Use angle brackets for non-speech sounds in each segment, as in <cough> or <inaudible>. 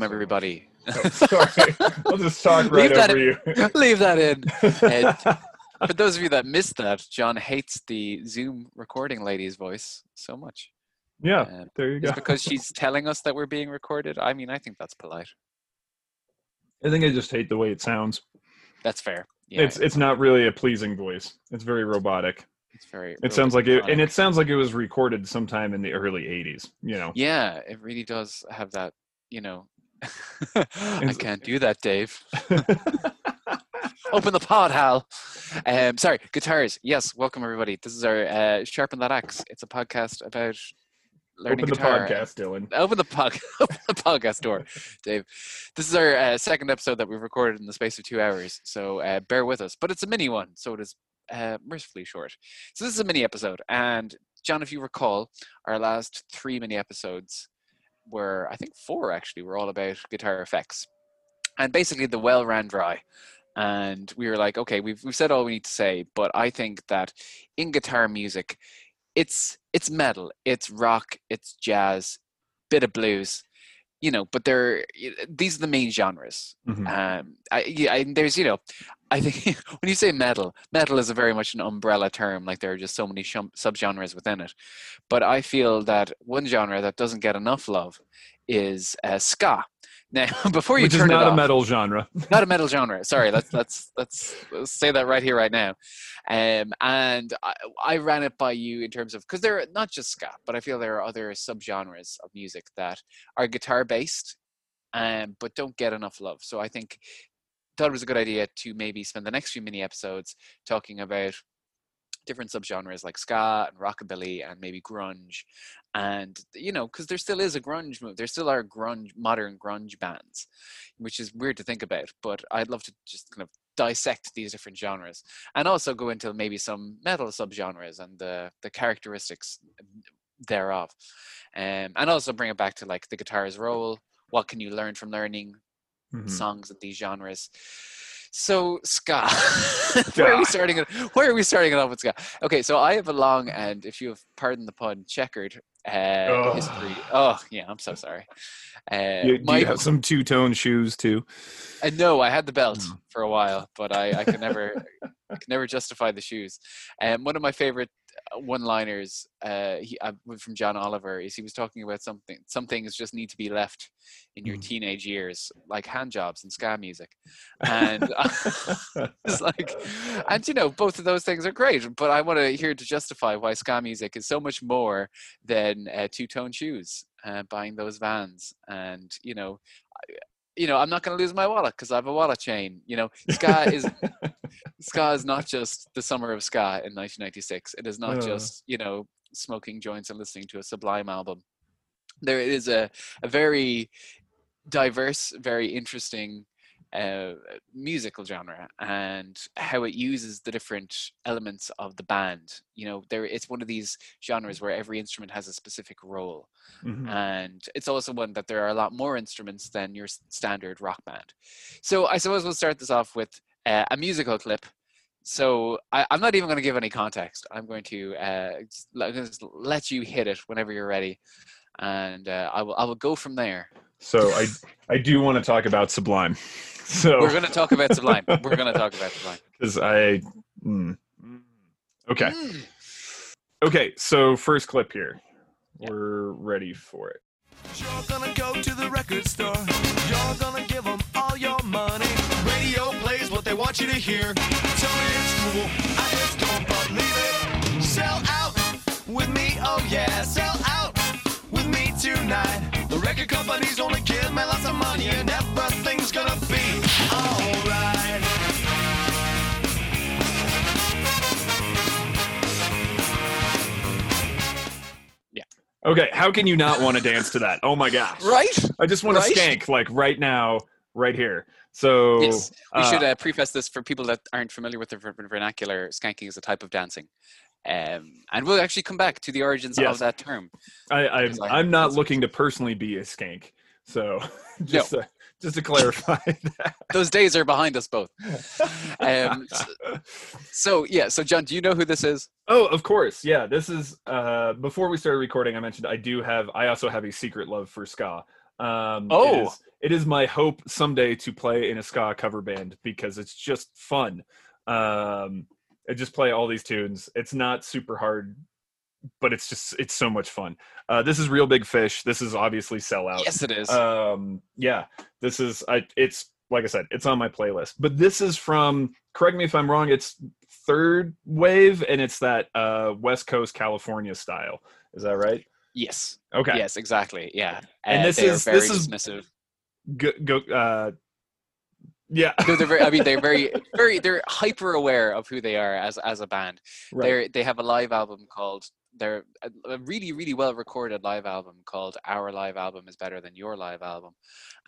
Welcome everybody. <laughs> Oh, sorry, I'll just talk right Leave over in. you. <laughs> Leave that in. And <laughs> for those of you that missed that, John hates the Zoom recording lady's voice so much. yeah, there you go. because she's telling us that we're being recorded? I mean, I think that's polite. I think I just hate the way it sounds. That's fair. Yeah, it's it's not really a pleasing voice. It's very robotic. it's very. It sounds like it, and it sounds like it was recorded sometime in the early '80s. You know, Yeah, it really does have that. You know, I can't do that, Dave. <laughs> Open the pod, Hal. Um, sorry, guitars. Yes, welcome everybody. This is our uh, Sharpen That Axe. It's a podcast about learning open the guitar. podcast, Dylan. Open the pod, <laughs> open the podcast door, Dave. This is our uh, second episode that we've recorded in the space of two hours, so uh, bear with us. But it's a mini one, so it is uh, mercifully short. So this is a mini episode, and John, if you recall, our last three mini episodes were, I think, four actually, were all about guitar effects, and basically the well ran dry. And we were like, okay, we've we've said all we need to say, but I think that in guitar music, it's it's metal, it's rock, it's jazz, bit of blues, you know. But they're these are the main genres. Mhm. Um, I, yeah, I, there's you know, I think <laughs> when you say metal, metal is a very much an umbrella term. Like there are just so many shum- subgenres within it. But I feel that one genre that doesn't get enough love is uh, ska. Now, <laughs> before you Which is not it a metal genre. <laughs> not a metal genre. Sorry, let's let's let's, let's say that right here, right now. Um, and I, I ran it by you in terms of because there are not just ska, but I feel there are other subgenres of music that are guitar based, um, but don't get enough love. So I think thought it was a good idea to maybe spend the next few mini episodes talking about different subgenres like ska and rockabilly and maybe grunge and you know because there still is a grunge move there still are grunge modern grunge bands which is weird to think about but i'd love to just kind of dissect these different genres and also go into maybe some metal subgenres and the the characteristics thereof um, and also bring it back to like the guitar's role what can you learn from learning Mhm. songs of these genres. So Scott, <laughs> where are we starting it? Where are we starting it off with Scott? Okay, so I have a long and, if you have pardon the pun, checkered uh, Ugh. history. Oh yeah, I'm so sorry. Uh, You, do my, you have some two-tone shoes too? uh, no, I had the belt Mm. for a while, but I, I could never, I could never justify the shoes. And one of my favorite one-liners uh, he, uh, from John Oliver is he was talking about something. Some things just need to be left in your Mm. teenage years, like hand jobs and ska music. And <laughs> it's like, and you know, both of those things are great. But I want to hear to justify why ska music is so much more than uh, two-tone shoes, uh, buying those vans, and you know, I, you know, I'm not going to lose my wallet because I have a wallet chain. You know, ska is <laughs> ska is not just the summer of ska in 1996. It is not Uh. just you know smoking joints and listening to a Sublime album. There is a a very diverse, very interesting uh, musical genre and how it uses the different elements of the band. You know, there it's one of these genres where every instrument has a specific role Mhm. and it's also one that there are a lot more instruments than your standard rock band. So I suppose we'll start this off with uh, a musical clip. So I, I'm not even going to give any context. I'm going to uh, just let, you hit it whenever you're ready, and uh, I will I will go from there. So I I do want to talk about Sublime. <laughs> So We're going to talk about Sublime. <laughs> We're going to talk about Sublime. because I mm, mm. okay Mm. okay. So first clip here. Yeah. We're ready for it. You're gonna go to the record store. You're gonna give them all your money. Want you to hear. Tell me it's cool. I just don't believe it. Sell out with me, oh yeah. Sell out with me tonight. The record companies only give me lots of money and everything's gonna be alright. Okay, how can you not want to dance to that? Oh my gosh! Right? I just want Right? to skank like right now, right here. So Yes. We uh, should uh, preface this for people that aren't familiar with the vernacular. Skanking is a type of dancing, um, and we'll actually come back to the origins Yes. of that term. I, I, I'm not looking to personally be a skank. So <laughs> just to, just to clarify <laughs> that. Those days are behind us both. Um, s- <laughs> so yeah, so John, do you know who this is? Oh, of course. Yeah, this is uh before we started recording I mentioned I do have I also have a secret love for ska. Um Oh. It is, my hope someday to play in a ska cover band because it's just fun. Um, I just play all these tunes. It's not super hard, but it's just it's so much fun. Uh, this is Real Big Fish. This is obviously sellout. Yes, it is. Um, yeah, this is I. It's like I said, it's on my playlist. But this is from. Correct me if I'm wrong. It's third wave, and it's that uh, West Coast California style. Is that right? yes. Okay. Yes, exactly. Yeah. And Uh, this is- very this is- dismissive. Go. go uh, yeah. No, they're very, I mean, they're very, <laughs> very, they're hyper aware of who they are as as a band. right. They're they have a live album called they're a, a really really well recorded live album called Our Live Album is Better Than Your Live Album,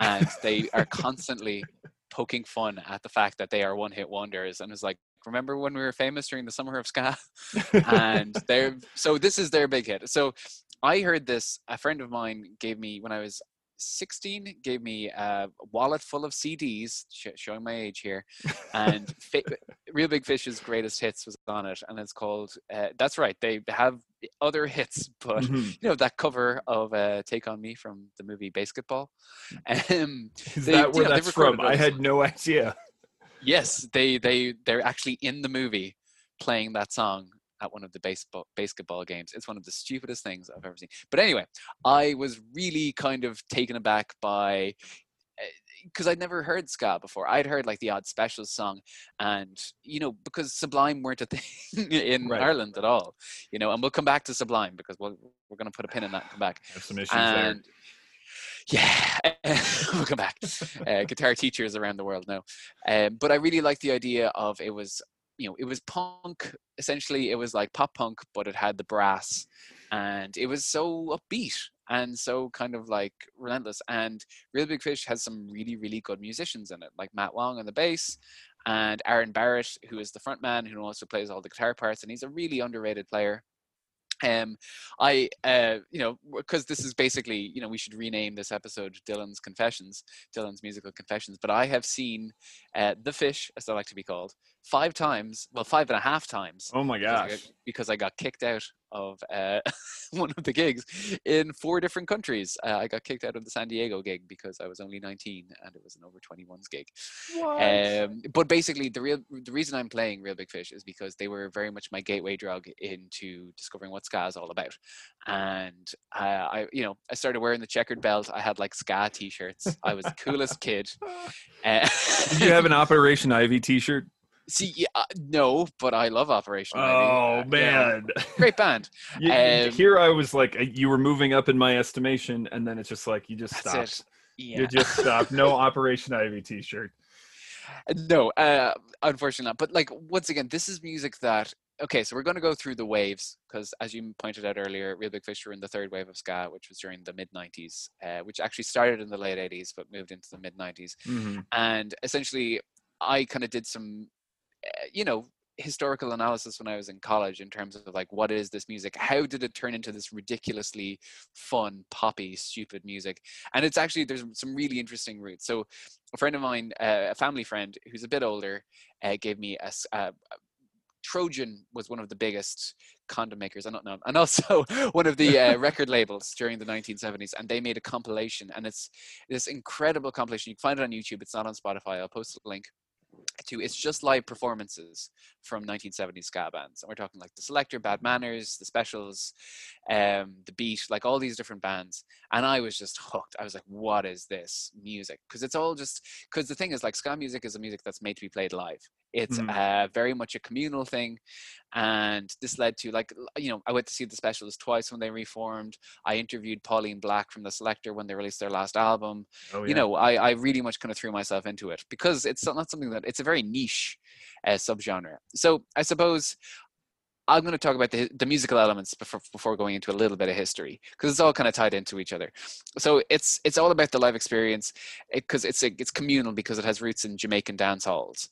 and they are constantly <laughs> poking fun at the fact that they are one hit wonders, and it's like. Remember when we were famous during the summer of ska? and they're so this is their big hit. So I heard this. A friend of mine gave me when I was 16. Gave me a wallet full of CDs, sh- showing my age here, and <laughs> fi- Real Big Fish's greatest hits was on it, and it's called. Uh, that's right. They have other hits, but Mhm. you know that cover of uh, "Take on Me" from the movie BASEketball. <laughs> Um, Is they- that you where know, that's from? I had no idea. yes, they they they're actually in the movie playing that song at one of the baseball basketball games. It's one of the stupidest things I've ever seen. But anyway, I was really kind of taken aback by because I'd never heard ska before. I'd heard like the odd specials song, and you know because Sublime weren't a <laughs> thing in Right. Ireland at all. You know, and we'll come back to Sublime because we'll, we're going to put a pin in that and come back. Have some issues there. Yeah, <laughs> we'll come back. Uh, guitar teachers around the world know. Um, but I really like the idea of it was, you know, it was punk. Essentially, it was like pop punk, but it had the brass, and it was so upbeat and so kind of like relentless. And Real Big Fish has some really, really good musicians in it, like Matt Wong on the bass, and Aaron Barrett, who is the front man, who also plays all the guitar parts, and he's a really underrated player. Um, I, uh, you know, because this is basically, you know, we should rename this episode Dylan's Confessions, Dylan's Musical Confessions. But I have seen uh, The Fish, as they like to be called, five times, well, five and a half times. Oh my because I gosh. got- Because I got kicked out of uh, <laughs> one of the gigs in four different countries. Uh, I got kicked out of the San Diego gig because I was only 19 and it was an over 21s gig. Um, but basically, the real the reason I'm playing Real Big Fish is because they were very much my gateway drug into discovering what ska is all about. And uh, I, you know, I started wearing the checkered belt. I had like ska T-shirts. I was the coolest kid. <laughs> Uh, Did you have an <laughs> Operation Ivy T-shirt? See, yeah, uh, no, but I love Operation. Ivy. Oh Uh, yeah, man! <laughs> great band. You- Um, here I was like, uh, you were moving up in my estimation, and then it's just like you just stopped. Yeah. You just stopped. No <laughs> Operation Ivy T-shirt. No, uh, unfortunately not. But like once again, this is music that okay. So we're going to go through the waves because, as you pointed out earlier, Real Big Fish were in the third wave of ska, which was during the mid '90s, uh, which actually started in the late '80s but moved into the mid '90s. Mhm. And essentially, I kind of did some, uh, you know, historical analysis when I was in college in terms of like what is this music? How did it turn into this ridiculously fun, poppy, stupid music? And it's actually there's some really interesting roots. So a friend of mine, uh, a family friend who's a bit older, uh, gave me a Trojan was one of the biggest condom makers. I don't know, and <laughs> also one of the uh, record labels during the 1970s. And they made a compilation, and it's this incredible compilation. You can find it on YouTube. It's not on Spotify. I'll post a link to. It's just live performances from 1970s ska bands, and we're talking like the Selecter, Bad Manners, the Specials, um, the Beat, like all these different bands. And I was just hooked. I was like, "What is this music?" Because it's all just because the thing is, like, ska music is a music that's made to be played live. It's Mhm. uh, very much a communal thing, and this led to like you know I went to see the Specials twice when they reformed. I interviewed Pauline Black from the Selecter when they released their last album. Oh, You know, I, I really much kind of threw myself into it because it's not something that it's a very niche uh, subgenre. So I suppose I'm going to talk about the, the musical elements before, before going into a little bit of history because it's all kind of tied into each other. So it's it's all about the live experience because it's a, it's communal because it has roots in Jamaican dance halls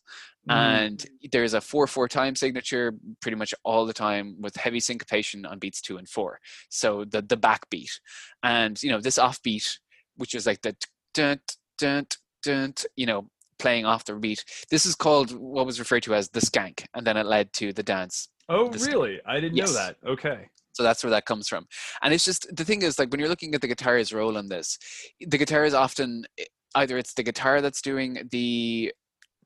Mm. and there's a four four time signature pretty much all the time with heavy syncopation on beats two and four. So the the backbeat and you know this offbeat, which is like the dun dun dun, you know playing off the beat. This is called what was referred to as the skank, and then it led to the dance Oh, really? I didn't Yes. know that. Okay. so that's where that comes from. And it's just the thing is like when you're looking at the guitar's role in this, the guitar is often either it's the guitar that's doing the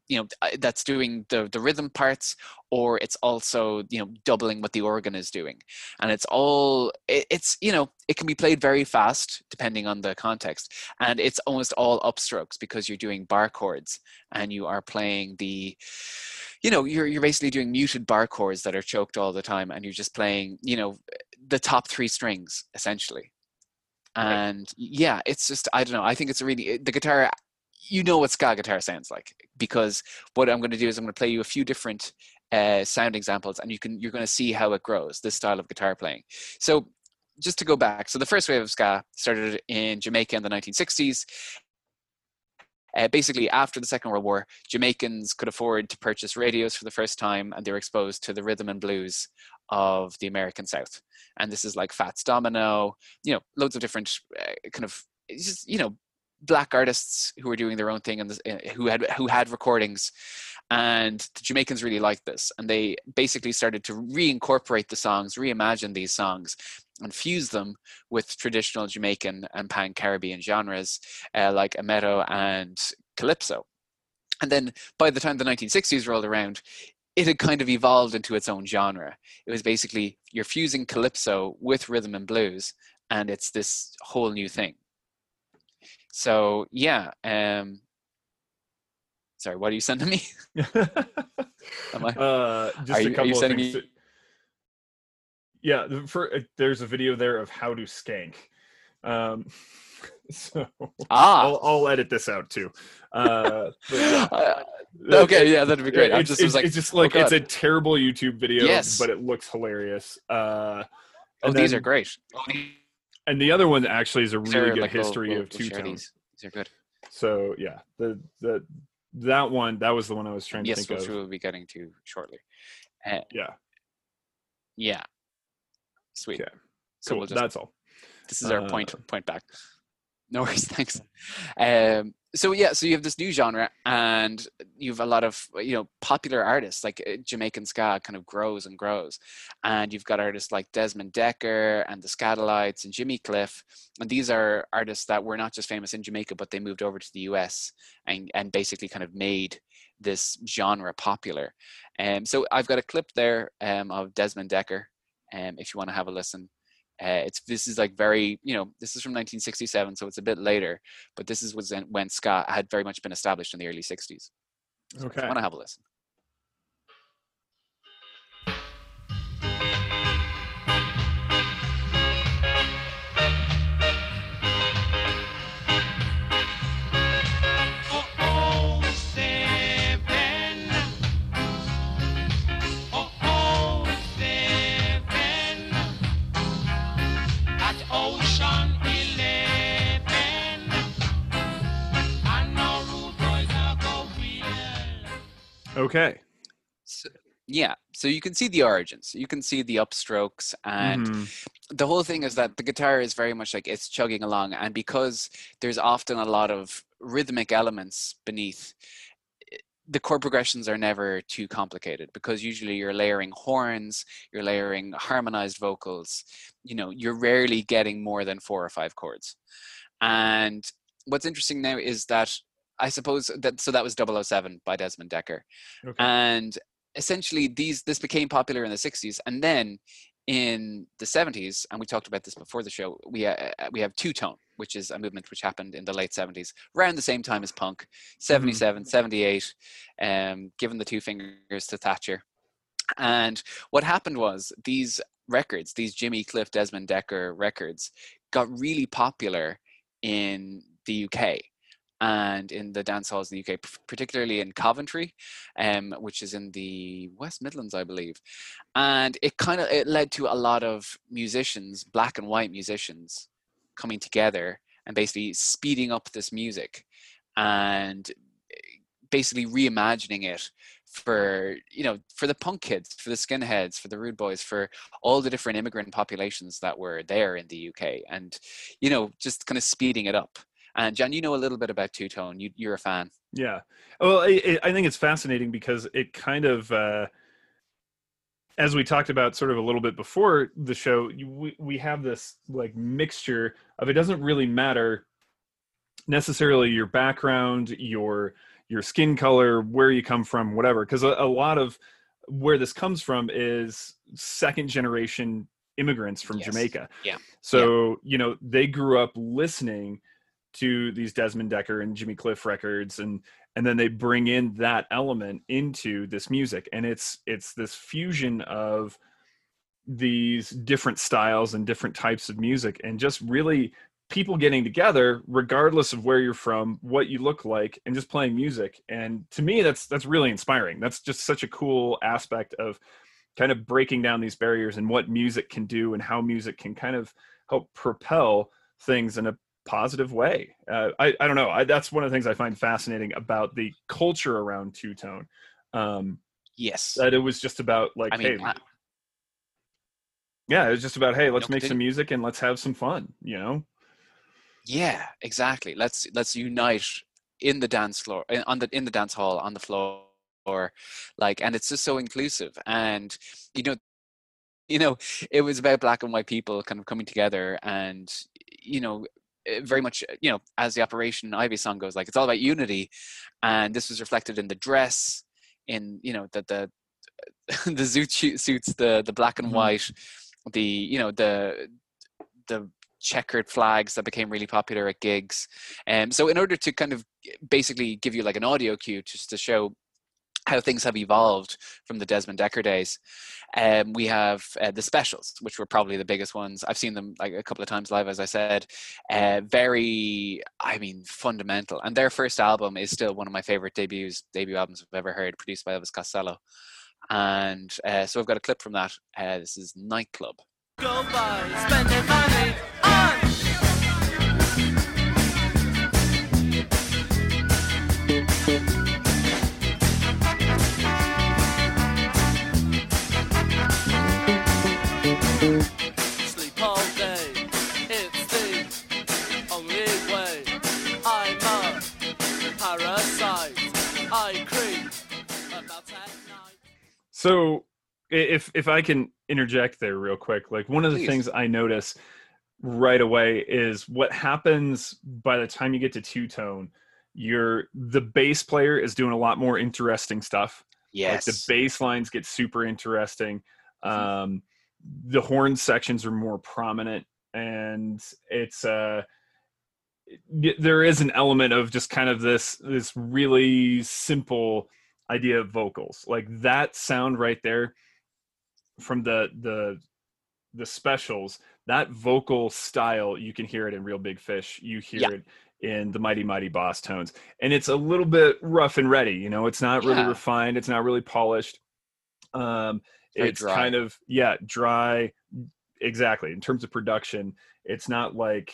you know that's doing the the rhythm parts or it's also you know doubling what the organ is doing. And it's all it, it's you know it can be played very fast depending on the context and it's almost all upstrokes because you're doing bar chords and you are playing the you know you're you're basically doing muted bar chords that are choked all the time and you're just playing you know the top 3 strings essentially. And yeah it's just i don't know i think it's a really the guitar you know what ska guitar sounds like because what i'm going to do is i'm going to play you a few different uh, sound examples and you can you're going to see how it grows this style of guitar playing. So just to go back so the first wave of ska started in jamaica in the 1960s uh, basically after the second world war jamaicans could afford to purchase radios for the first time and they were exposed to the rhythm and blues of the american south. And this is like fats domino you know loads of different uh, kind of just you know black artists who were doing their own thing and uh, who had who had recordings and the Jamaicans really liked this and they basically started to reincorporate the songs reimagine these songs and fuse them with traditional Jamaican and pan Caribbean genres uh, like Mento and Calypso. And then by the time the 1960s rolled around it had kind of evolved into its own genre. It was basically you're fusing calypso with rhythm and blues and it's this whole new thing so yeah um sorry what are you sending me <laughs> Am I- uh, just a you- couple of things. me- to- yeah, for uh, there's a video there of how to skank. Um, <laughs> so ah I'll, I'll edit this out too. Uh, yeah. <laughs> Uh, okay yeah that'd be great It's, just it's, like it's just like oh it's a terrible YouTube video, Yes. but it looks hilarious. Uh, oh these then- are great oh, And the other one actually is a really good like, history of two share tone. these. are good So yeah, the the that one that was the one I was trying to yes think which of. we'll be getting to shortly uh, Yeah, yeah sweet Okay. so cool. we'll just That's all. this is our Uh, point point back no worries <laughs> thanks um so yeah so you have this new genre and you have a lot of you know popular artists like uh, jamaican ska kind of grows and grows. And you've got artists like Desmond Dekker and the Skatalites and jimmy cliff. And these are artists that were not just famous in jamaica but they moved over to the us and and basically kind of made this genre popular. Um so i've got a clip there um of Desmond Dekker um if you want to have a listen uh, it's this is like very you know this is from 1967, so it's a bit later, but this is was when- when ska had very much been established in the early 60s. So Okay. you want to have a listen. Okay. So, yeah, so you can see the origins, you can see the upstrokes, and Mhm. the whole thing is that the guitar is very much like it's chugging along, and because there's often a lot of rhythmic elements beneath. The chord progressions are never too complicated because usually you're layering horns, you're layering harmonized vocals. You know, you're rarely getting more than four or five chords. And what's interesting now is that I suppose that so that was 007 by Desmond Dekker Okay. and essentially these this became popular in the 60s and then in the 70s and we talked about this before the show we uh, we have two tone which is a movement which happened in the late 70s around the same time as punk 77 78 um given the two fingers to thatcher. And what happened was these records these jimmy cliff Desmond Dekker records got really popular in the uk and in the dance halls in the UK, particularly in Coventry, um, which is in the West Midlands, I believe. And it kind of it led to a lot of musicians, black and white musicians, coming together and basically speeding up this music and eh, basically reimagining it for you know for the punk kids for the skinheads for the rude boys for all the different immigrant populations that were there in the uk and you know just kind of speeding it up and John, you know a little bit about Two Tone. You, you're a fan. Yeah. Well, I, think it's fascinating because it kind of, uh, as we talked about sort of a little bit before the show, you, we, we have this like mixture of it doesn't really matter necessarily your background, your your skin color, where you come from, whatever. Because a, a lot of where this comes from is second generation immigrants from Yes. Jamaica. Yeah. So, you know, they grew up listening to these Desmond Dekker and Jimmy Cliff records and and then they bring in that element into this music. And it's it's this fusion of these different styles and different types of music and just really people getting together regardless of where you're from what you look like and just playing music. And to me that's that's really inspiring. That's just such a cool aspect of kind of breaking down these barriers and what music can do and how music can kind of help propel things in a positive way uh, I, I don't know I, that's one of the things i find fascinating about the culture around two-tone um, Yes. that it was just about like I mean, hey I- yeah it was just about hey let's make some music and let's have some fun you know Yeah, exactly. Let's let's unite in the dance floor in- on the in the dance hall on the floor like and it's just so inclusive and you know you know it was about black and white people kind of coming together and you know very much you know as the operation ivy song goes like it's all about unity and this was reflected in the dress in you know the the <laughs> the zoot suits the the black and Mhm. white the you know the the checkered flags that became really popular at gigs. And um, so in order to kind of basically give you like an audio cue just to show how things have evolved from the Desmond Dekker days, um, we have uh, the specials, which were probably the biggest ones. I've seen them like a couple of times live, as I said. Uh, very, I mean, fundamental. And their first album is still one of my favorite debuts, debut albums I've ever heard, produced by Elvis Costello. And uh, so I've got a clip from that. Uh, this is Nightclub. Go by spending money So if if I can interject there real quick, like one of the Please. things I notice right away is what happens by the time you get to two tone, you're the bass player is doing a lot more interesting stuff. Yes. Like the bass lines get super interesting. Um, the horn sections are more prominent, and it's uh, there is an element of just kind of this this really simple idea of vocals, like that sound right there from the the the specials. That vocal style, you can hear it in Real Big Fish. You hear Yeah. it in the Mighty Mighty Bosstones, and it's a little bit rough and ready. You know, it's not really Yeah. refined. It's not really polished. Um, Very it's dry. kind of yeah, dry. Exactly. In terms of production, it's not like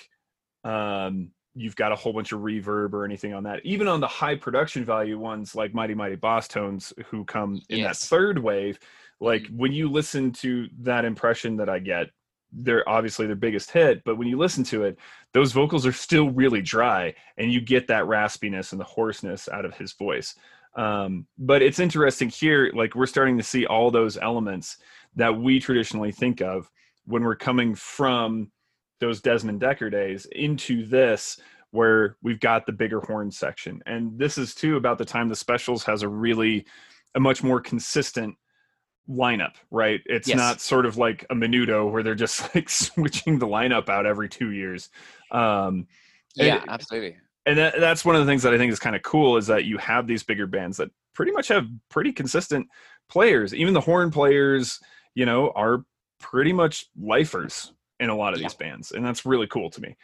um, you've got a whole bunch of reverb or anything on that. Even on the high production value ones like Mighty Mighty Bosstones, who come in that third wave, like Mhm. when you listen to that impression that I get, they're obviously their biggest hit, but when you listen to it, those vocals are still really dry, and you get that raspiness and the hoarseness out of his voice. Um, but it's interesting here, like we're starting to see all those elements that we traditionally think of when we're coming from those Desmond Dekker days into this where we've got the bigger horn section. And this is too about the time the specials has a really a much more consistent lineup, right? It's Yes. not sort of like a menudo where they're just <laughs> like switching the lineup out every two years. Um, and- yeah, absolutely. and that, that's one of the things that I think is kind of cool is that you have these bigger bands that pretty much have pretty consistent players. Even the horn players, you know, are pretty much lifers in a lot of Yeah. these bands, and that's really cool to me.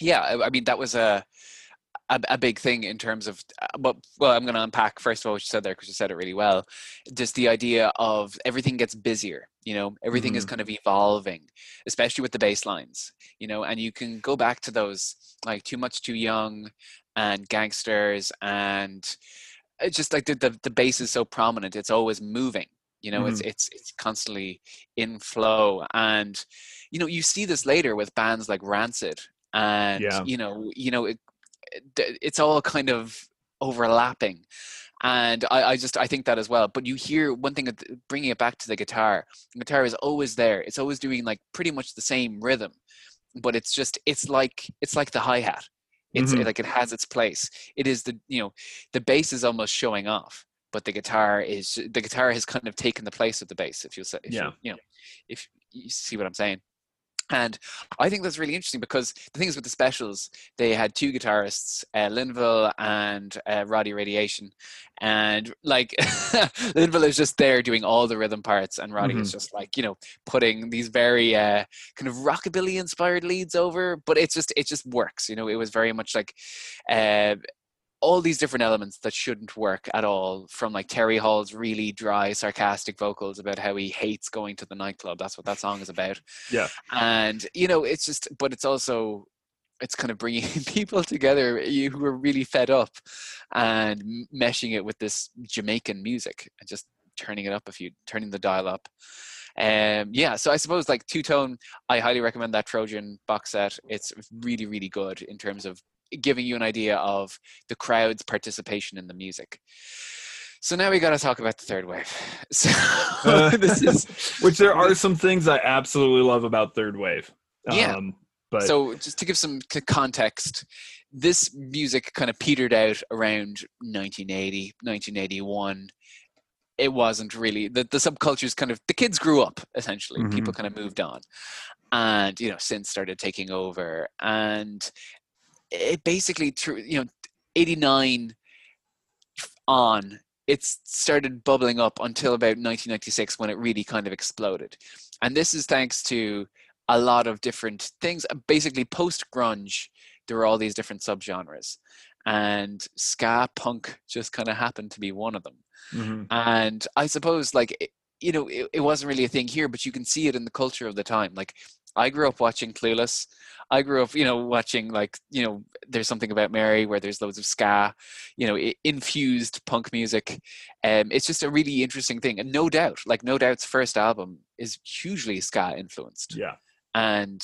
yeah I- i mean that was a a, a big thing in terms of uh, but well i'm going to unpack first of all what you said there because you said it really well. Just the idea of everything gets busier you know? Everything is kind of evolving especially with the bass lines you know? And you can go back to those like too much too young and gangsters and it's just like the, the, the bass is so prominent it's always moving you know it's it's it's constantly in flow and you know you see this later with bands like rancid and Yeah. you know you know it, it- it's all kind of overlapping and I, I just i think that as well but you hear one thing bringing it back to the guitar the guitar is always there it's always doing like pretty much the same rhythm but it's just it's like it's like the hi-hat It's Mhm. like it has its place. It is the you know the bass is almost showing off, but the guitar is the guitar has kind of taken the place of the bass. If you say, if Yeah. you, you know, if you see what I'm saying. And I think that's really interesting because the thing is with the specials, they had two guitarists, uh, Lynval and uh, Roddy Radiation, and like <laughs> Lynval is just there doing all the rhythm parts, and Roddy is just like you know putting these very uh, kind of rockabilly inspired leads over, but it's just it just works. You know, it was very much like. Uh, all these different elements that shouldn't work at all from like terry hall's really dry sarcastic vocals about how he hates going to the nightclub that's what that song is about. Yeah. and you know it's just but it's also it's kind of bringing <laughs> people together who are really fed up and meshing it with this jamaican music and just turning it up a few turning the dial up. Um yeah so i suppose like two tone i highly recommend that trojan box set. It's really really good in terms of giving you an idea of the crowd's participation in the music so now we got to talk about the third wave <laughs> so Uh, <laughs> this is <laughs> which there are some things I absolutely love about third wave. Yeah. Um, but so just to give some context this music kind of petered out around 1980 1981 it wasn't really the, the subcultures kind of the kids grew up essentially Mhm. people kind of moved on and you know since started taking over and it basically through you know 89 on it started bubbling up until about 1996 when it really kind of exploded. And this is thanks to a lot of different things basically post grunge there were all these different subgenres. And ska punk just kind of happened to be one of them. Mhm. and i suppose like you know it, it wasn't really a thing here but you can see it in the culture of the time. Like i grew up watching clueless. I grew up you know watching like you know there's something about mary where there's loads of ska you know infused punk music. Um it's just a really interesting thing and no doubt like no doubt's first album is hugely ska influenced. Yeah. and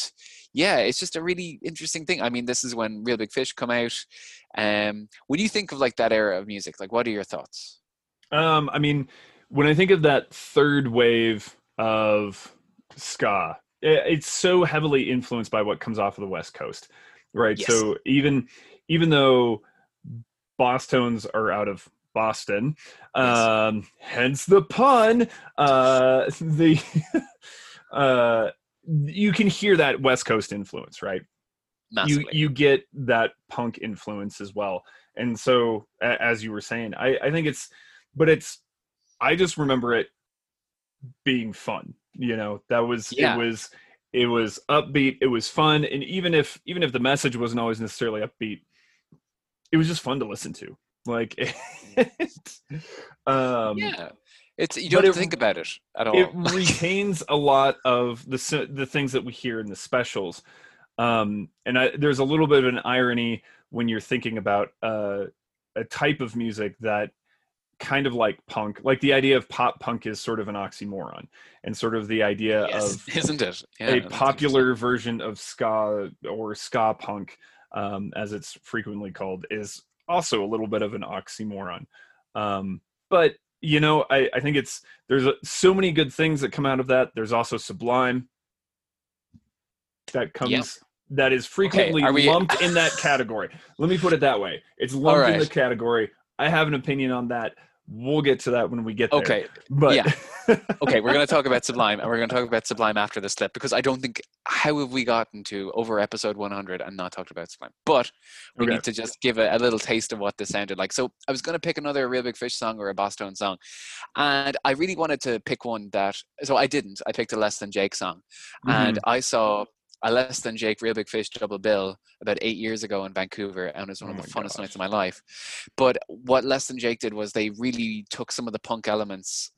yeah it's just a really interesting thing. I mean this is when real big fish come out. Um when you think of like that era of music like what are your thoughts? Um, I mean, when I think of that third wave of ska, it's so heavily influenced by what comes off of the West Coast, right? Yes. So even even though Bosstones are out of Boston, Yes. um, hence the pun. Uh, the <laughs> uh, you can hear that West Coast influence, right? massively you you get that punk influence as well and so as you were saying i i think it's but it's i just remember it being fun you know? That was Yeah. it was it was upbeat it was fun and even if even if the message wasn't always necessarily upbeat it was just fun to listen to. Like <laughs> um yeah. It's you don't have it- think about it at all. it <laughs> retains a lot of the the things that we hear in the specials. Um and I, there's a little bit of an irony when you're thinking about uh, a type of music that kind of like punk like the idea of pop punk is sort of an oxymoron and sort of the idea yes, of <laughs> isn't it? Yeah, a popular version of ska or ska punk um, as it's frequently called is also a little bit of an oxymoron. Um, but you know I, I think it's there's so many good things that come out of that. There's also sublime. That comes Yeah. that is frequently are we- <laughs> lumped in that category. Let me put it that way. It's lumped in the category. I have an opinion on that we'll get to that when we get there. Okay. But yeah. <laughs> okay we're going to talk about sublime and we're going to talk about sublime after this clip because i don't think how have we gotten to over episode 100 and not talked about sublime? But we Okay. need to just give a, a little taste of what this sounded like. So i was going to pick another real big fish song or a Bosstones song and i really wanted to pick one that so i didn't. I picked a less than jake song and mm-hmm. i saw a less than Jake Real Big Fish double bill about eight years ago in Vancouver, and it was one Oh of the my funnest gosh. nights of my life. But what Less Than Jake did was they really took some of the punk elements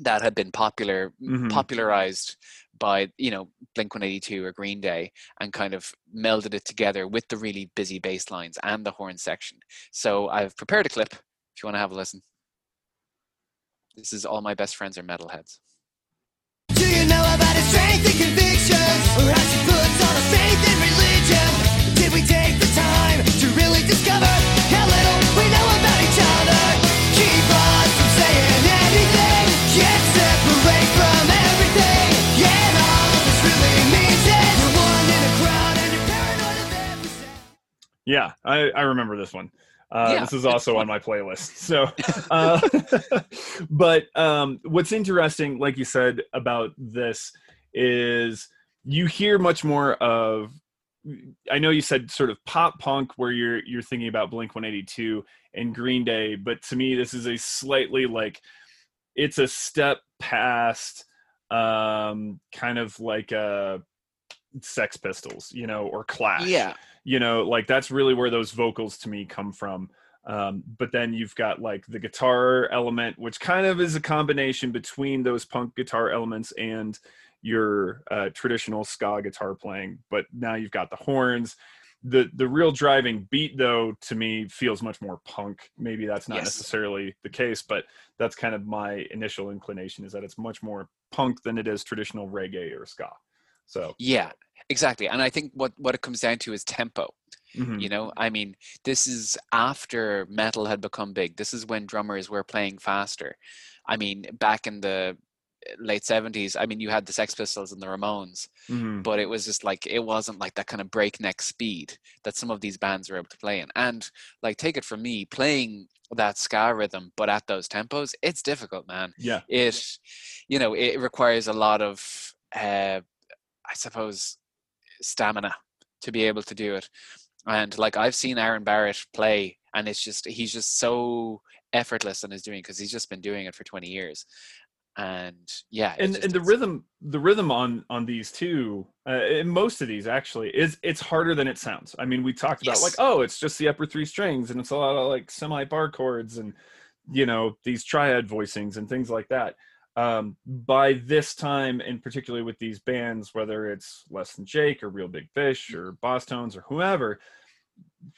that had been popular Mhm. popularized by you know Blink 182 or Green Day and kind of melded it together with the really busy bass lines and the horn section. So I've prepared a clip if you want to have a listen. This is all my best friends are metalheads. Do you know about his strength and conviction? Yeah, and all this really means is you're one in a crowd and you're paranoid of every sound. Yeah, I, I remember this one. Uh, Yeah, this is also on my playlist. <laughs> So, uh, <laughs> but um, what's interesting, like you said about this, is you hear much more of. I know you said sort of pop punk, where you're you're thinking about Blink 182 and Green Day, but to me, this is a slightly like it's a step past um kind of like uh sex pistols you know or clash Yeah, you know like that's really where those vocals to me come from um, but then you've got like the guitar element which kind of is a combination between those punk guitar elements and your uh, traditional ska guitar playing but now you've got the horns the the real driving beat though to me feels much more punk maybe that's not Yes. necessarily the case but that's kind of my initial inclination is that it's much more punk than it is traditional reggae or ska so yeah, exactly. And I think what what it comes down to is tempo. mhm. You know, I mean, this is after metal had become big. This is when drummers were playing faster. I mean, back in the late 70s, I mean, you had the Sex Pistols and the Ramones, Mhm. but it was just like, it wasn't like that kind of breakneck speed that some of these bands were able to play in. And like, take it from me, playing that ska rhythm, but at those tempos, it's difficult, man. yeah It, you know, it requires a lot of, uh, I suppose, stamina to be able to do it. And like I've seen Aaron Barrett play, and it's just he's just so effortless in his doing because he's just been doing it for 20 years. And yeah, and just- and the rhythm the rhythm on on these two uh, in most of these actually is it's harder than it sounds. I mean we talked about like oh it's just the upper three strings and it's a lot of like semi bar chords and you know these triad voicings and things like that. Um by this time and particularly with these bands whether it's less than jake or real big fish or Bosstones or whoever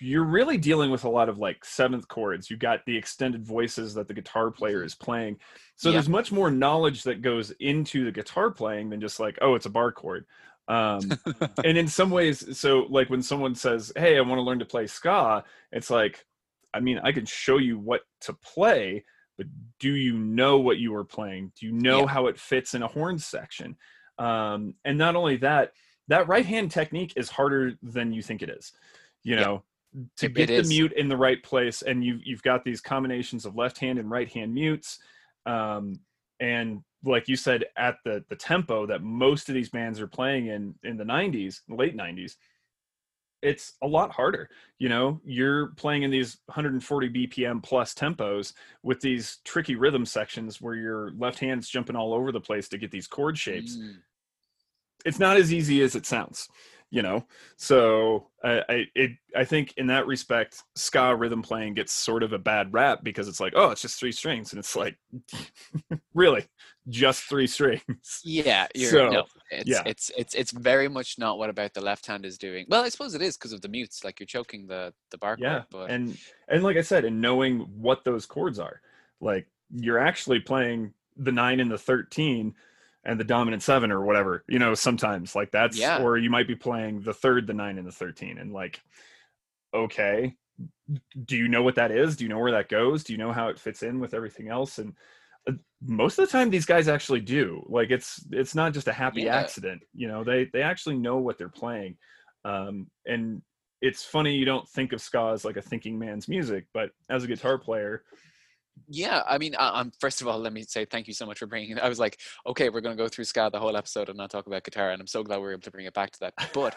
you're really dealing with a lot of like seventh chords. You got the extended voices that the guitar player is playing. So Yeah. there's much more knowledge that goes into the guitar playing than just like oh it's a bar chord. Um <laughs> and in some ways so like when someone says hey i want to learn to play ska it's like i mean i can show you what to play but do you know what you are playing? Do you know Yeah. how it fits in a horn section? Um and not only that that right hand technique is harder than you think it is you Yeah. know to It- get it the mute in the right place and you you've got these combinations of left hand and right hand mutes um and like you said at the the tempo that most of these bands are playing in in the 90s late 90s it's a lot harder you know? You're playing in these 140 bpm plus tempos with these tricky rhythm sections where your left hand's jumping all over the place to get these chord shapes. Mm, it's not as easy as it sounds you know so i i it, i think in that respect ska rhythm playing gets sort of a bad rap because it's like oh it's just three strings and it's like <laughs> really just three strings yeah, you're So, no, it's yeah. it's it's it's very much not what about the left hand is doing. Well, I suppose it is because of the mutes, like you're choking the the bar yeah chord, but and and like i said and knowing what those chords are like you're actually playing the 9 and the 13 and the dominant 7 or whatever you know sometimes like that's Yeah. or you might be playing the third the 9 and the 13 and like okay do you know what that is? Do you know where that goes? Do you know how it fits in with everything else? And uh, most of the time these guys actually do. Like it's it's not just a happy Yeah. accident you know they they actually know what they're playing. Um and it's funny you don't think of ska as like a thinking man's music but as a guitar player Yeah, I mean, um, first of all, let me say thank you so much for bringing it. I was like, okay, we're going to go through ska the whole episode and not talk about guitar, and I'm so glad we were able to bring it back to that. But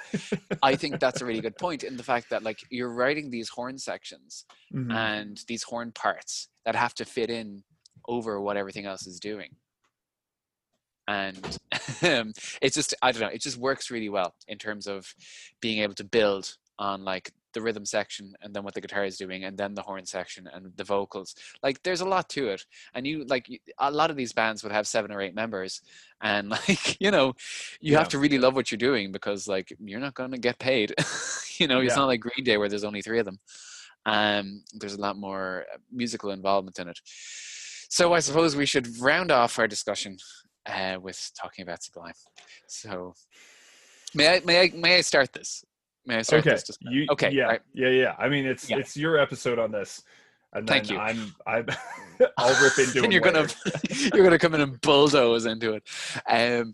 I think that's a really good point in the fact that like you're writing these horn sections <laughs> Mhm. and these horn parts that have to fit in over what everything else is doing. And <laughs> um, it's just, I don't know, it just works really well in terms of being able to build on like the rhythm section and then what the guitar is doing and then the horn section and the vocals. Like there's a lot to it. And you, like, a lot of these bands would have seven or eight members. And <laughs> like, you know, you have to really love what you're doing because like you're not going to get paid. <laughs> you know, it's Yeah. not like Green Day where there's only three of them um, there's a lot more uh, musical involvement in it. So I suppose we should round off our discussion uh, with talking about Sublime. So may I may I may I start this? May I start okay this? you okay, yeah right. yeah yeah i mean it's Yeah. it's your episode on this and then Thank you. i'm i'm <laughs> i'll rip into it you're gonna <laughs> you're gonna come in and bulldoze into it. Um,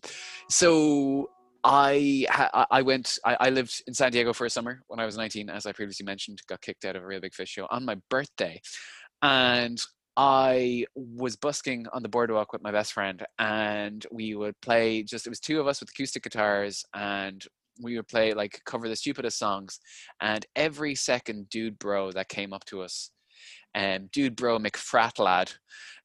so I I I went. I, I lived in San Diego for a summer when I was 19, as I previously mentioned. Got kicked out of a real big fish show on my birthday, and I was busking on the boardwalk with my best friend, and we would play. Just it was two of us with acoustic guitars, and we would play like cover the stupidest songs. And every second, dude, bro, that came up to us, um, dude, bro, McFrat lad,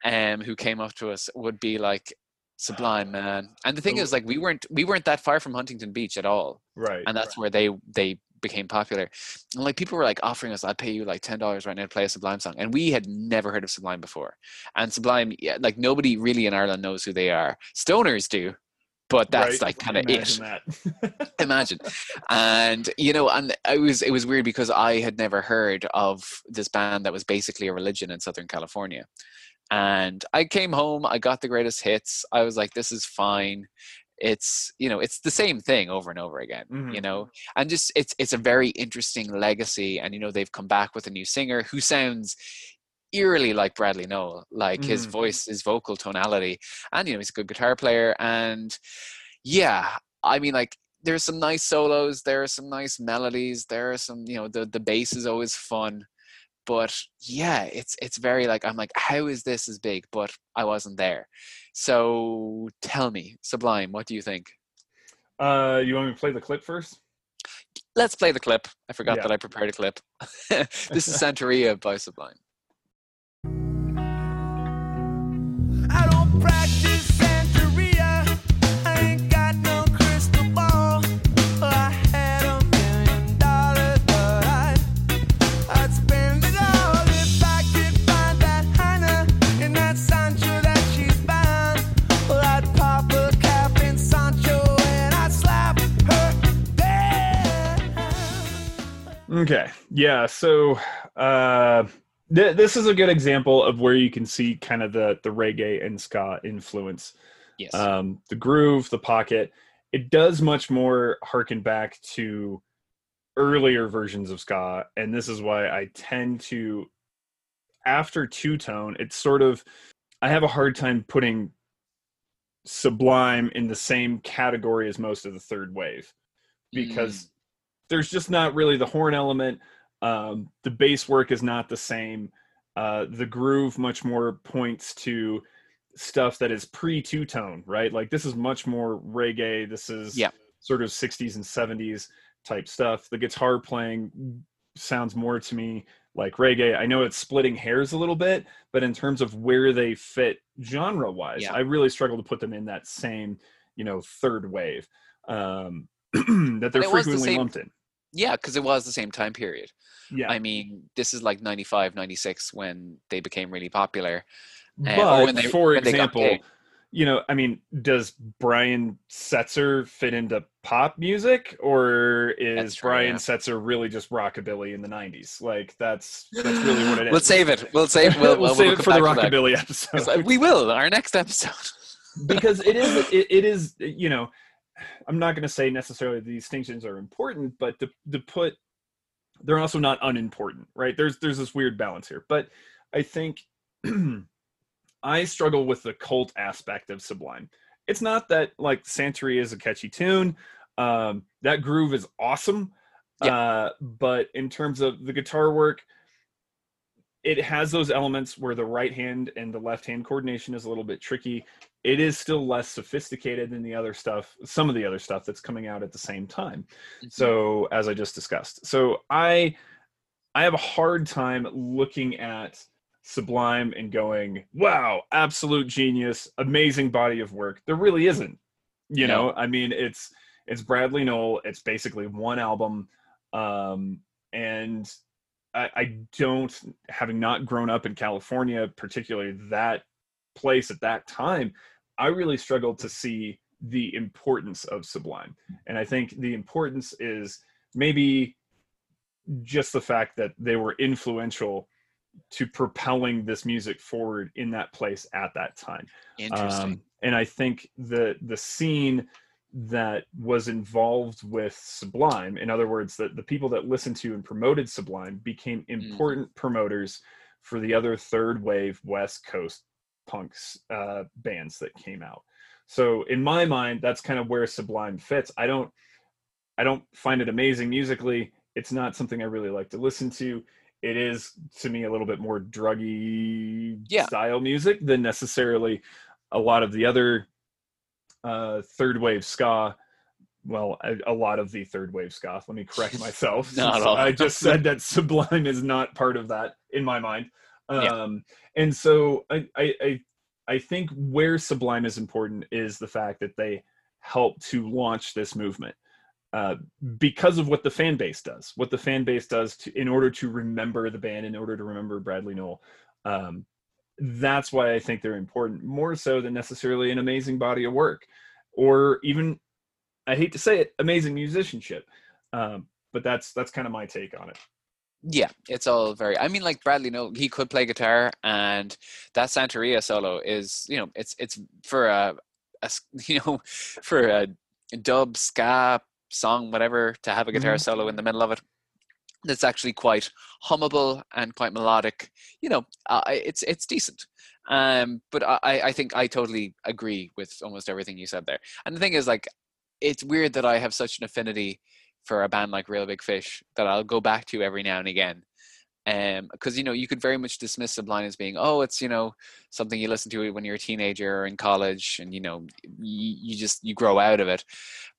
um, who came up to us would be like sublime man and the thing Oh. is like we weren't we weren't that far from huntington beach at all Right. and that's where they they became popular and like people were like offering us i'd pay you like $10 right now to play a sublime song and we had never heard of sublime before and sublime yeah, like nobody really in ireland knows who they are stoners do but that's Right. like kind of it. Imagine that. <laughs> imagine. And you know and i was it was weird because i had never heard of this band that was basically a religion in southern california. And i came home i got the greatest hits. I was like this is fine. It's you know it's the same thing over and over again you Mhm. know? And just it's it's a very interesting legacy. And you know they've come back with a new singer who sounds eerily like bradley Nowell like his Mhm. voice his vocal tonality and you know he's a good guitar player and yeah i mean like there's some nice solos there are some nice melodies there are some you know the the bass is always fun but yeah it's it's very like i'm like how is this as big but i wasn't there so tell me sublime what do you think uh, you want me to play the clip first? let's play the clip i forgot Yeah. that i prepared a clip <laughs> this is santeria by sublime Okay. Yeah. So uh, th- this is a good example of where you can see kind of the the reggae and ska influence. yes Um, the groove, the pocket. It does much more harken back to earlier versions of ska, and this is why I tend to, after two tone, it's sort of. I have a hard time putting Sublime in the same category as most of the third wave because there's just not really the horn element. Um, the bass work is not the same. Uh, the groove much more points to stuff that is pre two tone, right? Like this is much more reggae. This is Yeah. sort of 60s and 70s type stuff. The guitar playing sounds more to me like reggae. I know it's splitting hairs a little bit, but in terms of where they fit genre wise, Yeah. I really struggle to put them in that same, you know, third wave um, <clears throat> that they're the frequently same- lumped in. Yeah because it was the same time period Yeah. i mean this is like 95 96 when they became really popular uh, but when they- for example, you know, I mean, does Brian Setzer fit into pop music, or is true, Brian yeah. Setzer really just rockabilly in the '90s? Like that's that's really what it is. we'll save it we'll save We'll, <laughs> we'll, we'll, save it for the back to that. rockabilly episode we will our next episode because it is <laughs> it, it is you know i'm not going to say necessarily the distinctions are important but to, to put they're also not unimportant right? There's there's this weird balance here but i think <clears throat> i struggle with the cult aspect of sublime. It's not that like santeria is a catchy tune um that groove is awesome uh but in terms of the guitar work it has those elements where the right hand and the left hand coordination is a little bit tricky it is still less sophisticated than the other stuff some of the other stuff that's coming out at the same time. So as i just discussed. So i i have a hard time looking at sublime and going wow absolute genius amazing body of work. There really isn't. You No. know i mean it's it's bradley Nowell it's basically one album um and I, I don't having not grown up in california particularly that place at that time i really struggled to see the importance of sublime. And i think the importance is maybe just the fact that they were influential to propelling this music forward in that place at that time. Interesting. Um, and I think the the scene that was involved with Sublime, in other words, that the people that listened to and promoted Sublime became important promoters for the other third wave West Coast punks uh, bands that came out. So in my mind, that's kind of where Sublime fits. I don't I don't find it amazing musically. It's not something I really like to listen to. It is to me a little bit more druggy Yeah. style music than necessarily a lot of the other uh, third wave ska. Well, a, a lot of the third wave ska. Let me correct <laughs> myself. Not all. I just said that Sublime is not part of that in my mind. Um, Yeah. And so I, I, I, think where Sublime is important is the fact that they help to launch this movement uh, because of what the fan base does. What the fan base does to, in order to remember the band, in order to remember Bradley Nowell. Um, that's why I think they're important more so than necessarily an amazing body of work or even I hate to say it, amazing musicianship. Um, but that's that's kind of my take on it. Yeah, it's all very. I mean, like Bradley, no, he could play guitar, and that Santeria solo is, you know, it's it's for a, a <laughs> you know, for a dub ska song, whatever, to have a guitar Mhm. solo in the middle of it. That's actually quite hummable and quite melodic. You know, uh, it's it's decent. Um, but I I think I totally agree with almost everything you said there. And the thing is, like, it's weird that I have such an affinity for a band like Real Big Fish that I'll go back to every now and again. Um, because you know you could very much dismiss Sublime as being oh it's you know something you listen to when you're a teenager or in college and you know you, you just you grow out of it.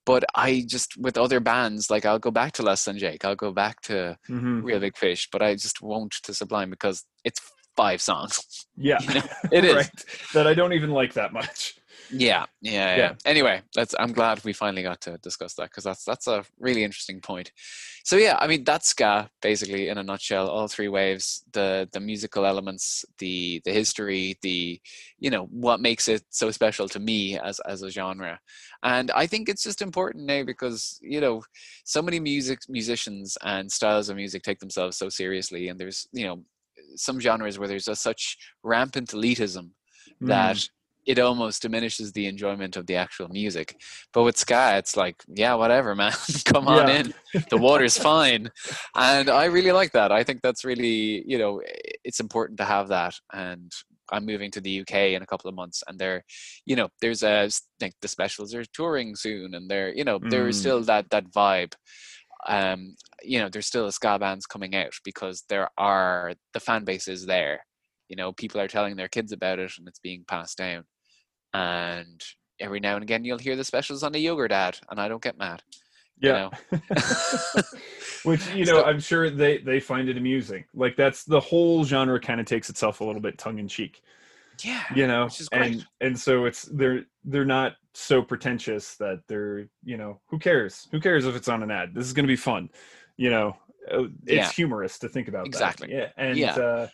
But I just with other bands like I'll go back to Less Than Jake, I'll go back to Mhm. Real Big Fish, but I just won't to Sublime because it's five songs. Yeah, <laughs> You know, <laughs> it is. right. That I don't even like that much. Yeah, yeah, yeah. Yeah. Anyway, that's I'm glad we finally got to discuss that because that's that's a really interesting point. So yeah, I mean that's ska basically in a nutshell. All three waves, the the musical elements, the the history, the you know what makes it so special to me as as a genre, and I think it's just important now because you know so many music musicians and styles of music take themselves so seriously, and there's you know some genres where there's a such rampant elitism Mm. It almost diminishes the enjoyment of the actual music. But with ska, it's like, yeah, whatever, <laughs> man, come on Yeah. in. The water's fine, and I really like that. I think that's really, you know, it's important to have that. And I'm moving to the UK in a couple of months, and there, you know, there's a like the specials are touring soon, and there, you know, there is Mm. still that that vibe. Um, you know, there's still ska bands coming out because there are the fan base is there you know people are telling their kids about it and it's being passed down and every now and again you'll hear the specials on the yogurt ad and i don't get mad you Yeah. know? <laughs> <laughs> Which you know, So- I'm sure they they find it amusing. Like that's the whole genre kind of takes itself a little bit tongue in cheek. yeah you know which is great. and and so it's they're they're not so pretentious that they're you know who cares who cares if it's on an ad this is going to be fun you know Uh, it's Yeah. humorous to think about that. Exactly. yeah and Yeah. uh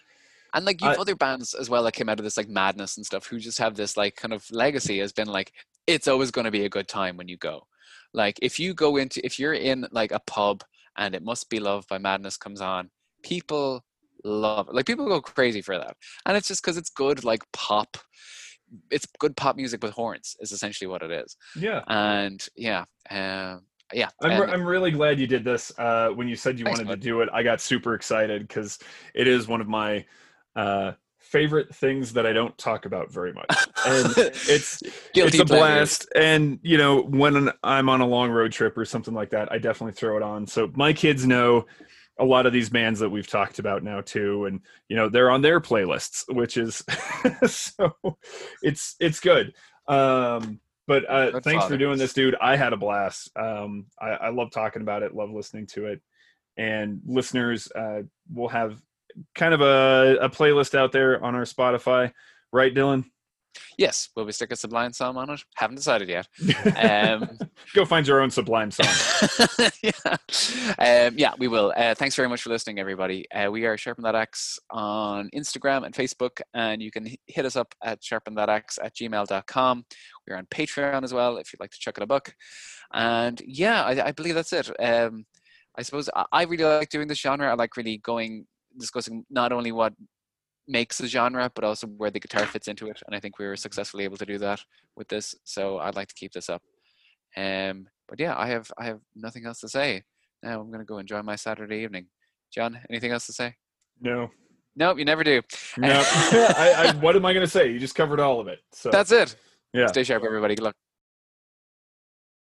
and like you've I- other bands as well that came out of this like madness and stuff who just have this like kind of legacy has been like it's always going to be a good time when you go. Like if you go into if you're in like a pub and it must be love by madness comes on people love it. Like people go crazy for that. And it's just because it's good like pop it's good pop music with horns is essentially what it is. Yeah. And yeah um yeah I'm, re- I'm really glad you did this uh when you said you Thanks, wanted bud. to do it i got super excited because it is one of my uh favorite things that i don't talk about very much. And <laughs> it's it's a pleasure. blast. And you know when i'm on a long road trip or something like that i definitely throw it on. So my kids know a lot of these bands that we've talked about now too. And you know they're on their playlists which is <laughs> so it's it's good. Um but uh Good thanks for doing this dude. I had a blast. Um i, I love talking about it love listening to it. And listeners uh will have kind of a, a playlist out there on our spotify right dylan yes will we stick a sublime song on it haven't decided yet <laughs> um Go find your own Sublime song. <laughs> yeah. Um, yeah, we will. Uh, thanks very much for listening, everybody. Uh, we are Sharpen That Axe on Instagram and Facebook, and you can hit us up at sharpenthataxe at gmail.com. We're on Patreon as well if you'd like to check out a book. And yeah, I, I believe that's it. Um, I suppose I, I really like doing this genre. I like really going, discussing not only what makes the genre, but also where the guitar fits into it. And I think we were successfully able to do that with this. So I'd like to keep this up. Um, but yeah, I have I have nothing else to say. Now I'm gonna go enjoy my Saturday evening. John, anything else to say? No, Nope, you never do. no. <laughs> <laughs> I, I, what am I going to say? You just covered all of it. So That's it. Yeah. Stay sharp, everybody. Good luck.